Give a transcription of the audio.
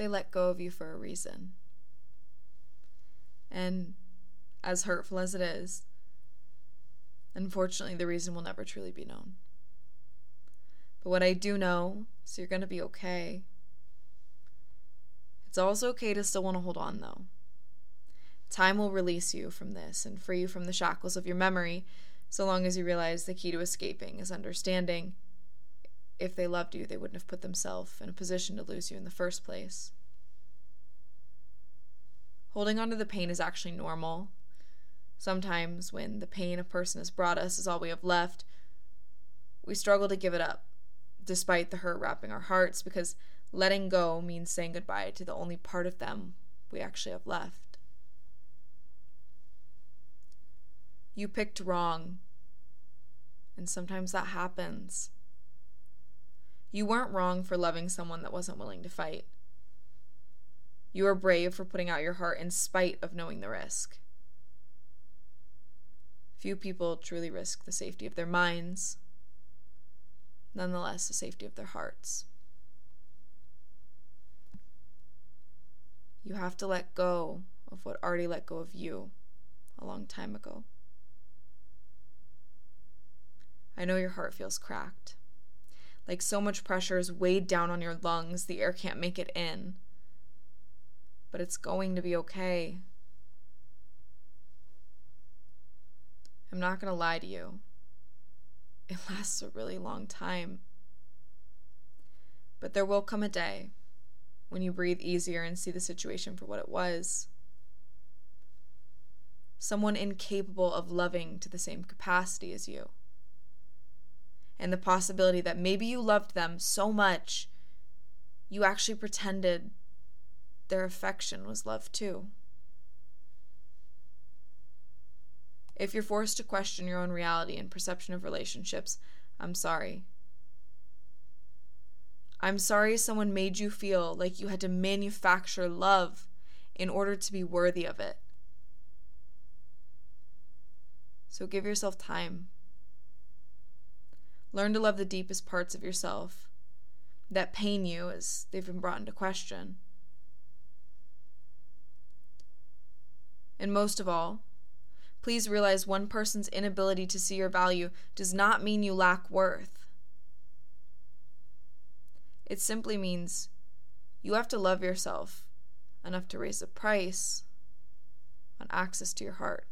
they let go of you for a reason. And as hurtful as it is, unfortunately, the reason will never truly be known. But what I do know is you're going to be okay. It's also okay to still want to hold on, though. Time will release you from this and free you from the shackles of your memory so long as you realize the key to escaping is understanding. If they loved you, they wouldn't have put themselves in a position to lose you in the first place. Holding on to the pain is actually normal. Sometimes, when the pain a person has brought us is all we have left, we struggle to give it up, despite the hurt wrapping our hearts, because letting go means saying goodbye to the only part of them we actually have left. You picked wrong. And sometimes that happens. You weren't wrong for loving someone that wasn't willing to fight. You are brave for putting out your heart in spite of knowing the risk. Few people truly risk the safety of their minds, nonetheless, the safety of their hearts. You have to let go of what already let go of you a long time ago. I know your heart feels cracked. Like so much pressure is weighed down on your lungs, the air can't make it in. But it's going to be okay. I'm not going to lie to you. It lasts a really long time. But there will come a day when you breathe easier and see the situation for what it was. Someone incapable of loving to the same capacity as you and the possibility that maybe you loved them so much you actually pretended their affection was love too. If you're forced to question your own reality and perception of relationships, I'm sorry. I'm sorry someone made you feel like you had to manufacture love in order to be worthy of it. So give yourself time. Learn to love the deepest parts of yourself that pain you as they've been brought into question. And most of all, please realize one person's inability to see your value does not mean you lack worth. It simply means you have to love yourself enough to raise the price on access to your heart.